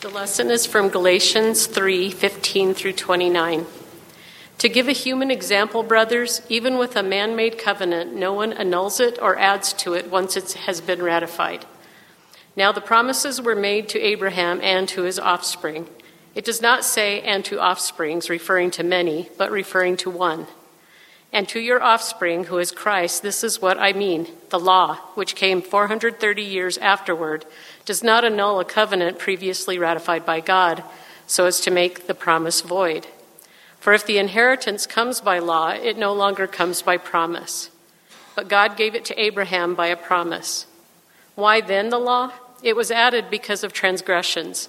The lesson is from Galatians 3 15 through 29. To give a human example, brothers, even with a man made covenant, no one annuls it or adds to it once it has been ratified. Now, the promises were made to Abraham and to his offspring. It does not say, and to offsprings, referring to many, but referring to one. And to your offspring, who is Christ, this is what I mean. The law, which came 430 years afterward, does not annul a covenant previously ratified by God, so as to make the promise void. For if the inheritance comes by law, it no longer comes by promise. But God gave it to Abraham by a promise. Why then the law? It was added because of transgressions,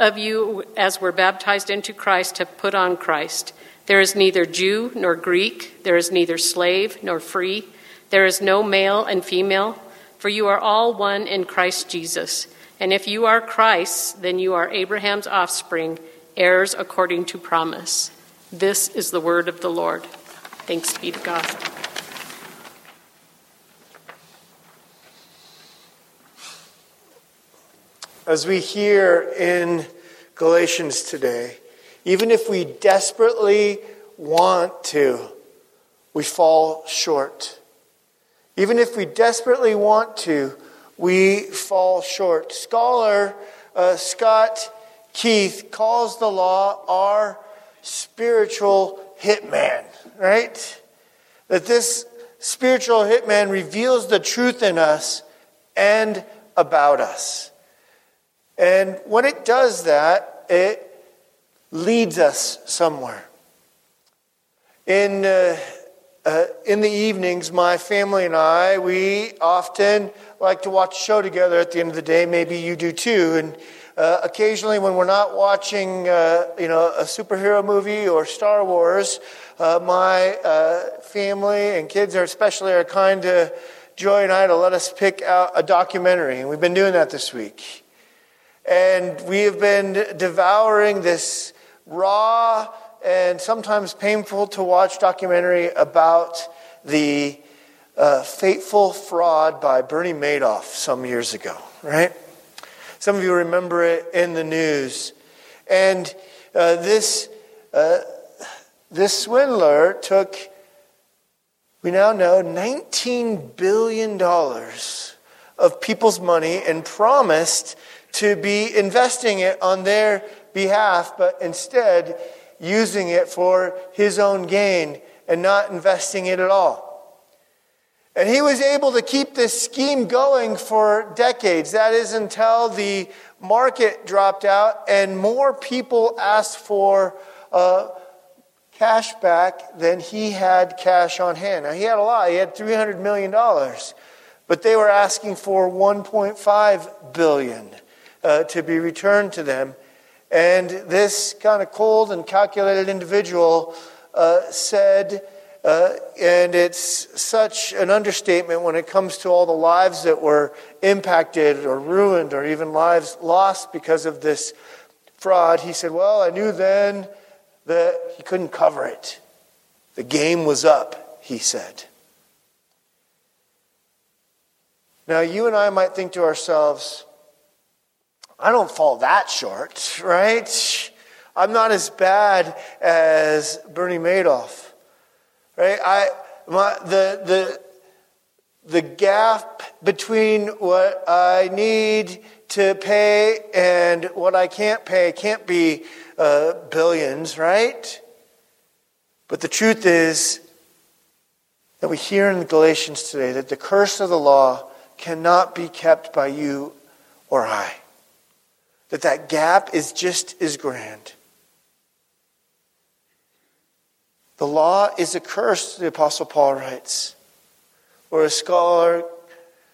of you as were baptized into Christ have put on Christ. There is neither Jew nor Greek, there is neither slave nor free, there is no male and female, for you are all one in Christ Jesus. And if you are Christ's, then you are Abraham's offspring, heirs according to promise. This is the word of the Lord. Thanks be to God. As we hear in Galatians today, even if we desperately want to, we fall short. Even if we desperately want to, we fall short. Scholar uh, Scott Keith calls the law our spiritual hitman right? That this spiritual hitman reveals the truth in us and about us. And when it does that, it leads us somewhere. In, uh, uh, in the evenings, my family and I, we often like to watch a show together at the end of the day. Maybe you do too. And uh, occasionally, when we're not watching, uh, you know, a superhero movie or Star Wars, uh, my uh, family and kids are especially are kind to Joy and I to let us pick out a documentary, and we've been doing that this week. And we have been devouring this raw and sometimes painful to watch documentary about the uh, fateful fraud by Bernie Madoff some years ago, right? Some of you remember it in the news. And uh, this uh, this swindler took, we now know, $19 billion of people's money and promised to be investing it on their behalf, but instead using it for his own gain and not investing it at all. And he was able to keep this scheme going for decades. That is until the market dropped out and more people asked for uh, cash back than he had cash on hand. Now, he had a lot, he had $300 million, but they were asking for $1.5 billion uh, to be returned to them. And this kind of cold and calculated individual uh, said, uh, and it's such an understatement when it comes to all the lives that were impacted or ruined or even lives lost because of this fraud. He said, Well, I knew then that he couldn't cover it. The game was up, he said. Now, you and I might think to ourselves, I don't fall that short, right? I'm not as bad as Bernie Madoff, right? I, my, the, the, the gap between what I need to pay and what I can't pay can't be uh, billions, right? But the truth is, that we hear in Galatians today that the curse of the law cannot be kept by you or I. That that gap is just as grand. The law is a curse, the Apostle Paul writes. Or a scholar,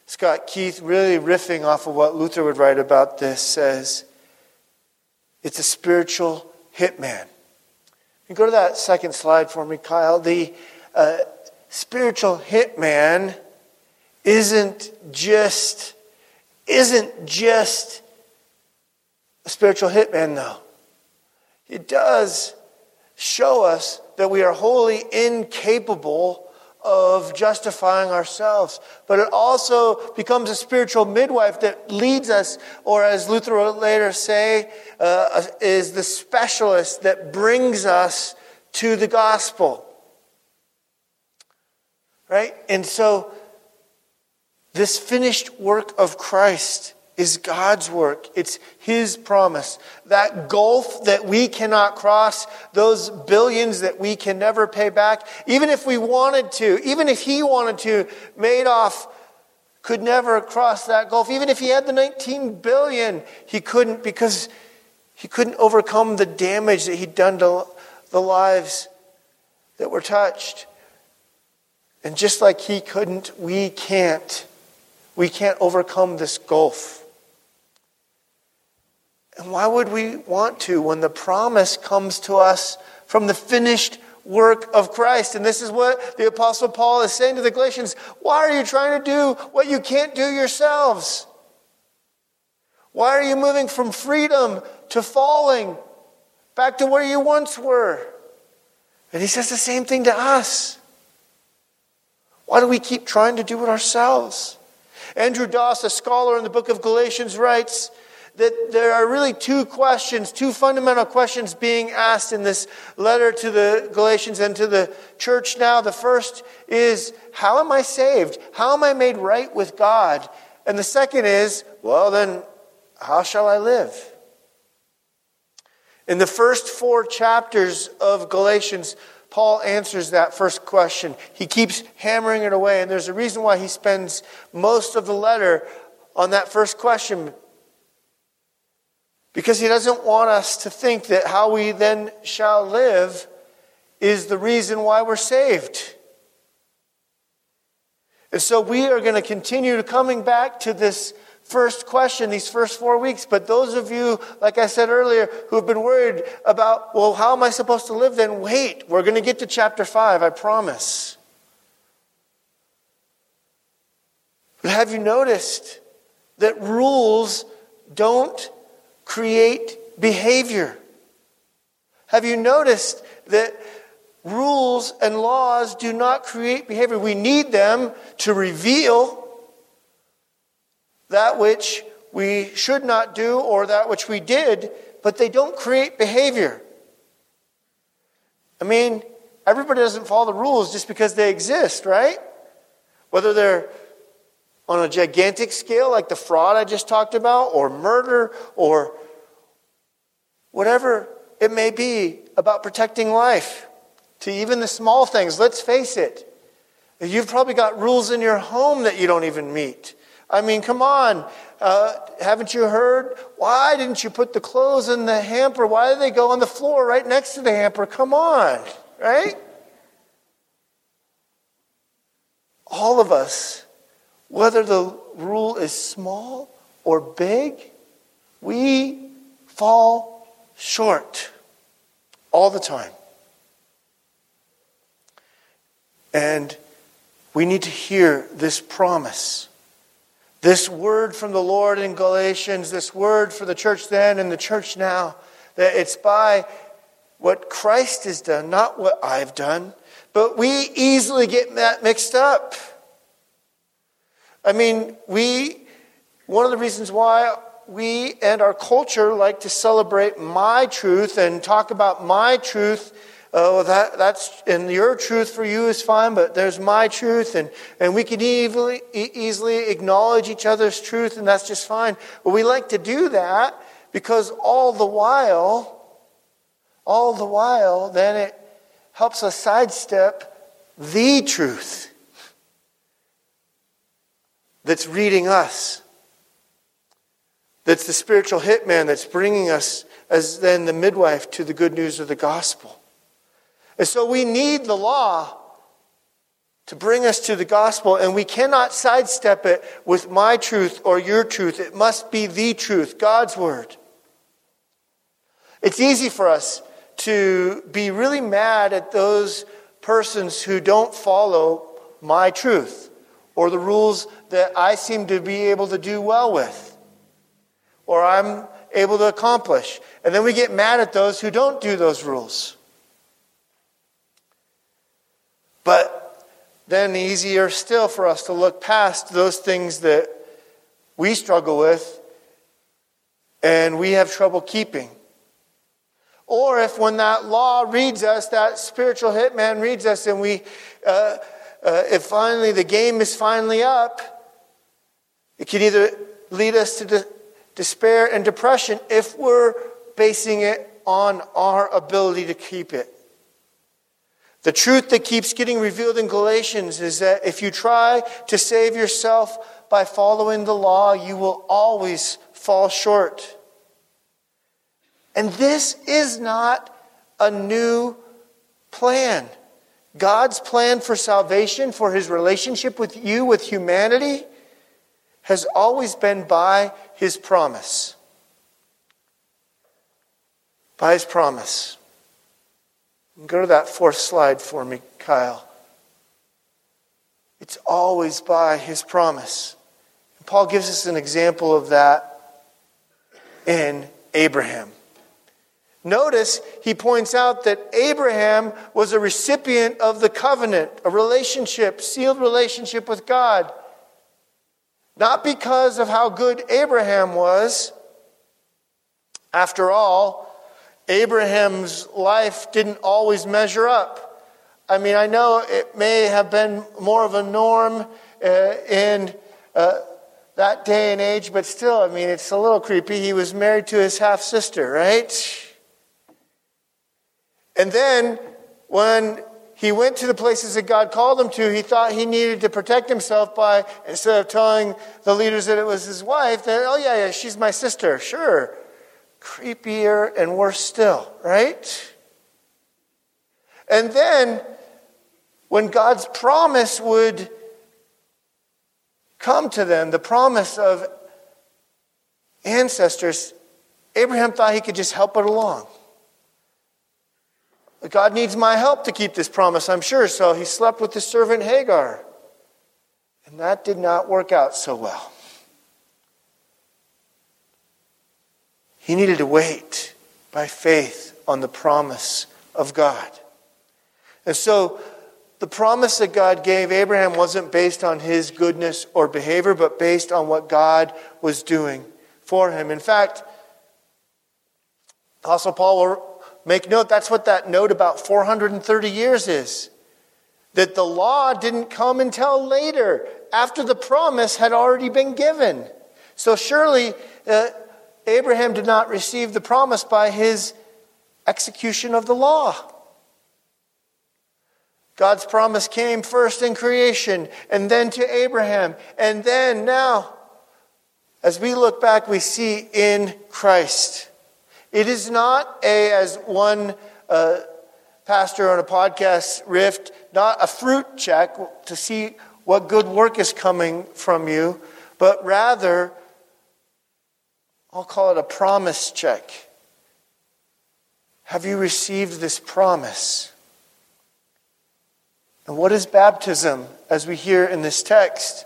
Scott Keith, really riffing off of what Luther would write about this, says it's a spiritual hitman. You go to that second slide for me, Kyle. The uh, spiritual hitman isn't just isn't just a spiritual hitman, though. It does show us that we are wholly incapable of justifying ourselves. But it also becomes a spiritual midwife that leads us, or as Luther would later say, uh, is the specialist that brings us to the gospel. Right? And so, this finished work of Christ is God's work. It's His promise. That gulf that we cannot cross, those billions that we can never pay back, even if we wanted to, even if He wanted to, Madoff could never cross that gulf. Even if he had the 19 billion, he couldn't because he couldn't overcome the damage that he'd done to the lives that were touched. And just like he couldn't, we can't. We can't overcome this gulf. And why would we want to when the promise comes to us from the finished work of Christ? And this is what the Apostle Paul is saying to the Galatians Why are you trying to do what you can't do yourselves? Why are you moving from freedom to falling back to where you once were? And he says the same thing to us. Why do we keep trying to do it ourselves? Andrew Das, a scholar in the book of Galatians, writes that there are really two questions, two fundamental questions being asked in this letter to the Galatians and to the church now. The first is, How am I saved? How am I made right with God? And the second is, Well, then, how shall I live? In the first four chapters of Galatians, Paul answers that first question. He keeps hammering it away, and there's a reason why he spends most of the letter on that first question because he doesn't want us to think that how we then shall live is the reason why we're saved. And so we are going to continue coming back to this first question these first four weeks. But those of you, like I said earlier, who have been worried about, well, how am I supposed to live then? Wait, we're going to get to chapter 5, I promise. But have you noticed that rules don't create behavior. Have you noticed that rules and laws do not create behavior? We need them to reveal that which we should not do or that which we did, but they don't create behavior. I mean, everybody doesn't follow the rules just because they exist, right? Whether they're on a gigantic scale, like the fraud I just talked about, or murder, or whatever it may be about protecting life, to even the small things. Let's face it. You've probably got rules in your home that you don't even meet. I mean, come on. Uh, haven't you heard? Why didn't you put the clothes in the hamper? Why do they go on the floor right next to the hamper? Come on, right? All of us whether the rule is small or big, we fall short all the time. And we need to hear this promise. This word from the Lord in Galatians, this word for the church then and the church now, that it's by what Christ has done, not what I've done. But we easily get that mixed up. I mean, we, one of the reasons why we and our culture like to celebrate my truth and talk about my truth. Oh, that, that's, and your truth for you is fine, but there's my truth, and, and we can easily, easily acknowledge each other's truth, and that's just fine. But we like to do that because all the while, all the while, then it helps us sidestep the truth that's reading us. That's the spiritual hitman that's bringing us as then the midwife to the good news of the gospel. And so we need the law to bring us to the gospel, and we cannot sidestep it with my truth or your truth. It must be the truth, God's word. It's easy for us to be really mad at those persons who don't follow my truth or the rules that I seem to be able to do well with or I'm able to accomplish. And then we get mad at those who don't do those rules. But then easier still for us to look past those things that we struggle with and we have trouble keeping. Or if when that law reads us, that spiritual hitman reads us, and we, uh, uh, if finally the game is finally up, it can either lead us to de- despair and depression if we're basing it on our ability to keep it. The truth that keeps getting revealed in Galatians is that if you try to save yourself by following the law, you will always fall short. And this is not a new plan. God's plan for salvation, for his relationship with you, with humanity, has always been by his promise. By his promise. Go to that fourth slide for me, Kyle. It's always by his promise. And Paul gives us an example of that in Abraham. Notice he points out that Abraham was a recipient of the covenant, a relationship, sealed relationship with God. Not because of how good Abraham was. After all, Abraham's life didn't always measure up. I mean, I know it may have been more of a norm uh, in uh, that day and age, but still, I mean, it's a little creepy. He was married to his half sister, right? And then when he went to the places that God called him to, he thought he needed to protect himself by, instead of telling the leaders that it was his wife, that, oh, yeah, yeah, she's my sister, sure creepier and worse still, right? And then, when God's promise would come to them, the promise of ancestors, Abraham thought he could just help it along. God needs my help to keep this promise, I'm sure, so he slept with his servant Hagar. And that did not work out so well. He needed to wait by faith on the promise of God. And so the promise that God gave Abraham wasn't based on his goodness or behavior, but based on what God was doing for him. In fact, Apostle Paul make note that's what that note about 430 years is. That the law didn't come until later, after the promise had already been given. So surely, uh, Abraham did not receive the promise by his execution of the law. God's promise came first in creation and then to Abraham. And then now, as we look back, we see in Christ. It is not a, as one uh, pastor on a podcast riffed, not a fruit check to see what good work is coming from you, but rather I'll call it a promise check. Have you received this promise? And what is baptism, as we hear in this text?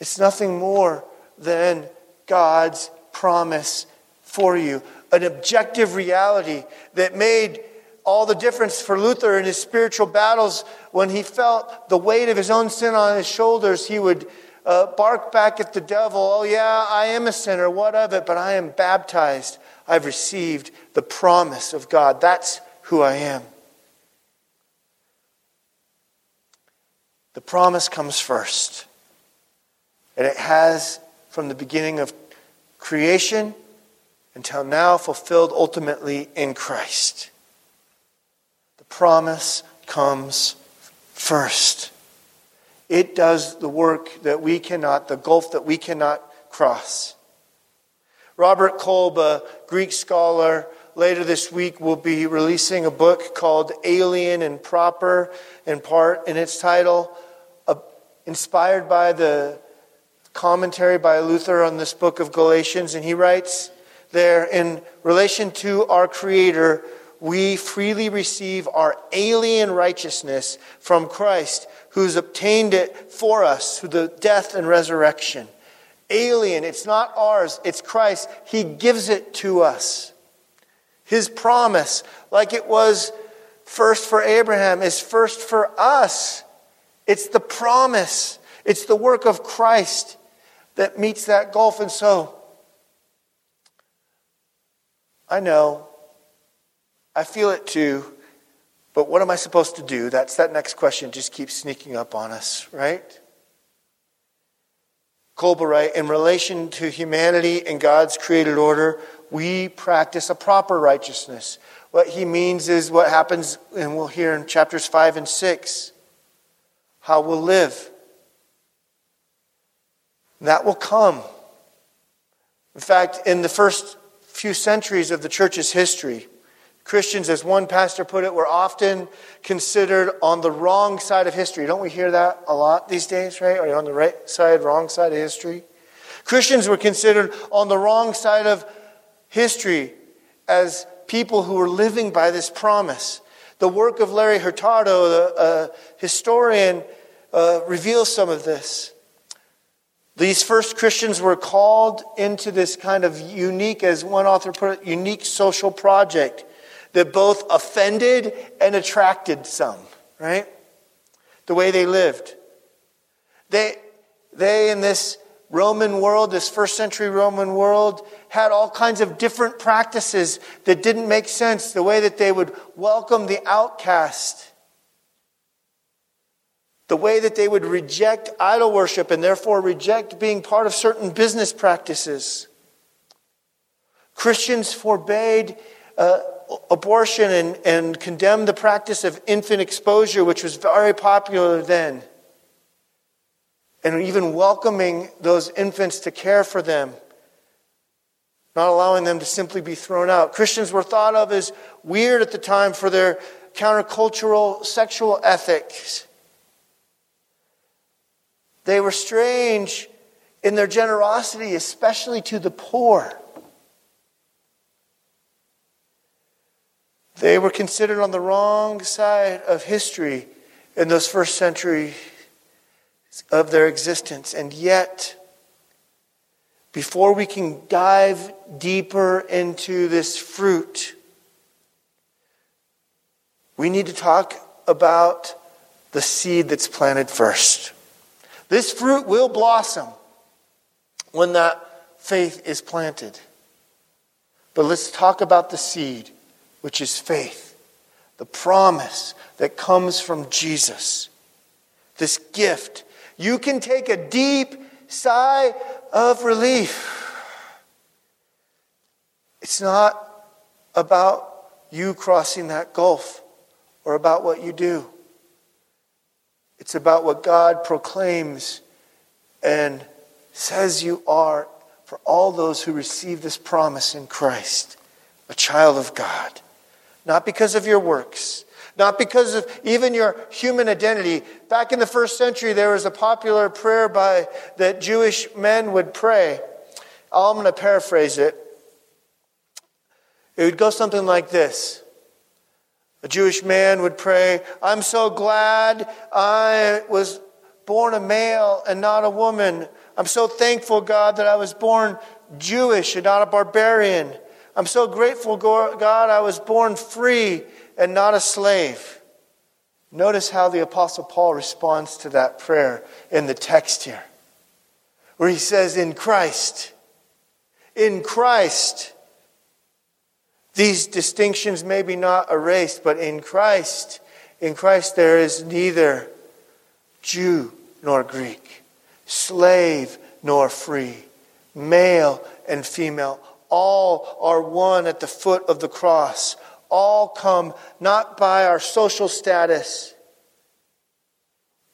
It's nothing more than God's promise for you, an objective reality that made all the difference for Luther in his spiritual battles when he felt the weight of his own sin on his shoulders. He would uh, bark back at the devil, oh, yeah, I am a sinner. What of it? But I am baptized. I've received the promise of God. That's who I am. The promise comes first. And it has, from the beginning of creation until now, fulfilled ultimately in Christ. The promise comes first. It does the work that we cannot, the gulf that we cannot cross. Robert Kolb, a Greek scholar, later this week will be releasing a book called Alien and Proper, in part, in its title, uh, inspired by the commentary by Luther on this book of Galatians. And he writes there, in relation to our Creator, we freely receive our alien righteousness from Christ, who's obtained it for us through the death and resurrection. Alien, it's not ours, it's Christ. He gives it to us. His promise, like it was first for Abraham, is first for us. It's the promise, it's the work of Christ that meets that gulf. And so, I know I feel it too, but what am I supposed to do? That's that next question just keeps sneaking up on us, right? Kolb writes, in relation to humanity and God's created order, we practice a proper righteousness. What he means is what happens, and we'll hear in chapters 5 and 6, how we'll live. That will come. In fact, in the first few centuries of the church's history, Christians, as one pastor put it, were often considered on the wrong side of history. Don't we hear that a lot these days, right? Are you on the right side, wrong side of history? Christians were considered on the wrong side of history as people who were living by this promise. The work of Larry Hurtado, the uh, historian, uh, reveals some of this. These first Christians were called into this kind of unique, as one author put it, unique social project that both offended and attracted some, right? The way they lived. They, they in this Roman world, this first century Roman world, had all kinds of different practices that didn't make sense. The way that they would welcome the outcast, the way that they would reject idol worship and therefore reject being part of certain business practices. Christians forbade uh, abortion and, and condemned the practice of infant exposure, which was very popular then. And even welcoming those infants to care for them, not allowing them to simply be thrown out. Christians were thought of as weird at the time for their countercultural sexual ethics. They were strange in their generosity, especially to the poor. They were considered on the wrong side of history in those first centuries of their existence. And yet, before we can dive deeper into this fruit, we need to talk about the seed that's planted first. This fruit will blossom when that faith is planted. But let's talk about the seed which is faith, the promise that comes from Jesus, this gift. You can take a deep sigh of relief. It's not about you crossing that gulf or about what you do. It's about what God proclaims and says you are for all those who receive this promise in Christ, a child of God not because of your works, not because of even your human identity. Back in the first century, there was a popular prayer by that Jewish men would pray. I'm going to paraphrase it. It would go something like this. A Jewish man would pray, I'm so glad I was born a male and not a woman. I'm so thankful, God, that I was born Jewish and not a barbarian. I'm so grateful, God, I was born free and not a slave. Notice how the Apostle Paul responds to that prayer in the text here, where he says, In Christ, in Christ, these distinctions may be not erased, but in Christ, in Christ there is neither Jew nor Greek, slave nor free, male and female all are one at the foot of the cross. All come not by our social status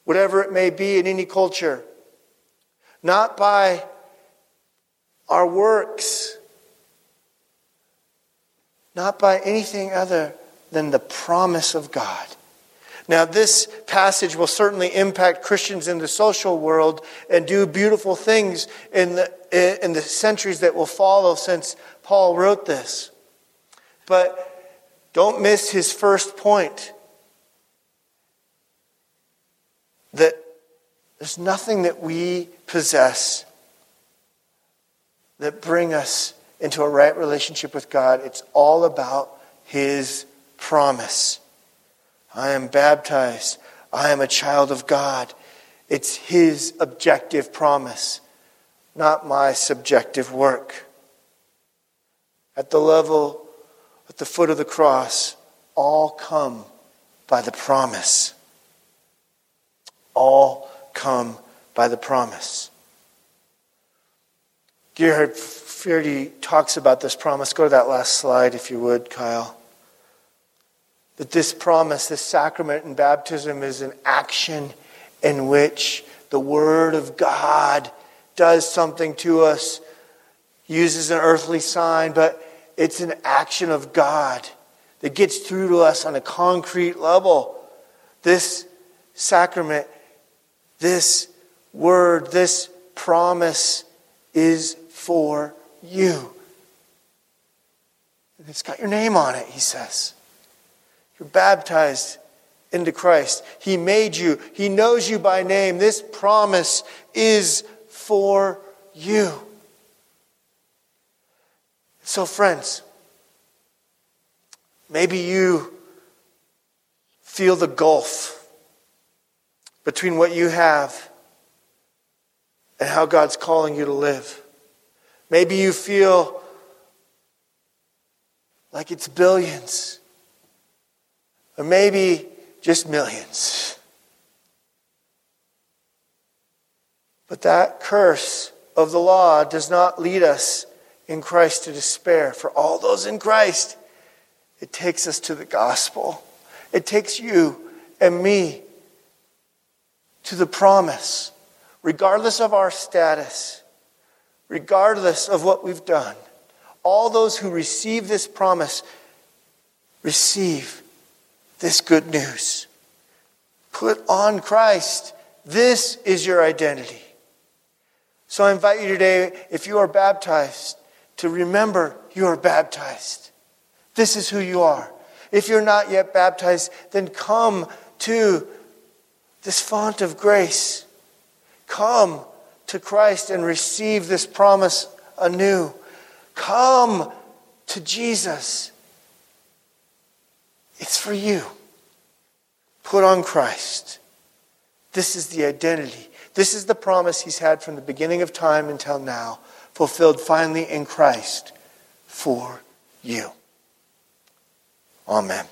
whatever it may be in any culture, not by our works, not by anything other than the promise of God. Now, this passage will certainly impact Christians in the social world and do beautiful things in the, in the centuries that will follow since Paul wrote this. But don't miss his first point that there's nothing that we possess that bring us into a right relationship with God. It's all about his promise. I am baptized. I am a child of God. It's His objective promise, not my subjective work. At the level, at the foot of the cross, all come by the promise. All come by the promise. Gerhard Forde talks about this promise. Go to that last slide, if you would, Kyle that this promise, this sacrament in baptism is an action in which the Word of God does something to us, uses an earthly sign, but it's an action of God that gets through to us on a concrete level. This sacrament, this word, this promise is for you. It's got your name on it, he says. You're baptized into Christ. He made you, He knows you by name. This promise is for you. So, friends, maybe you feel the gulf between what you have and how God's calling you to live. Maybe you feel like it's billions or maybe just millions. But that curse of the law does not lead us in Christ to despair. For all those in Christ, it takes us to the gospel. It takes you and me to the promise, regardless of our status, regardless of what we've done. All those who receive this promise receive this good news. Put on Christ. This is your identity. So I invite you today, if you are baptized, to remember you are baptized. This is who you are. If you're not yet baptized, then come to this font of grace. Come to Christ and receive this promise anew. Come to Jesus it's for you. Put on Christ. This is the identity. This is the promise he's had from the beginning of time until now, fulfilled finally in Christ for you. Amen.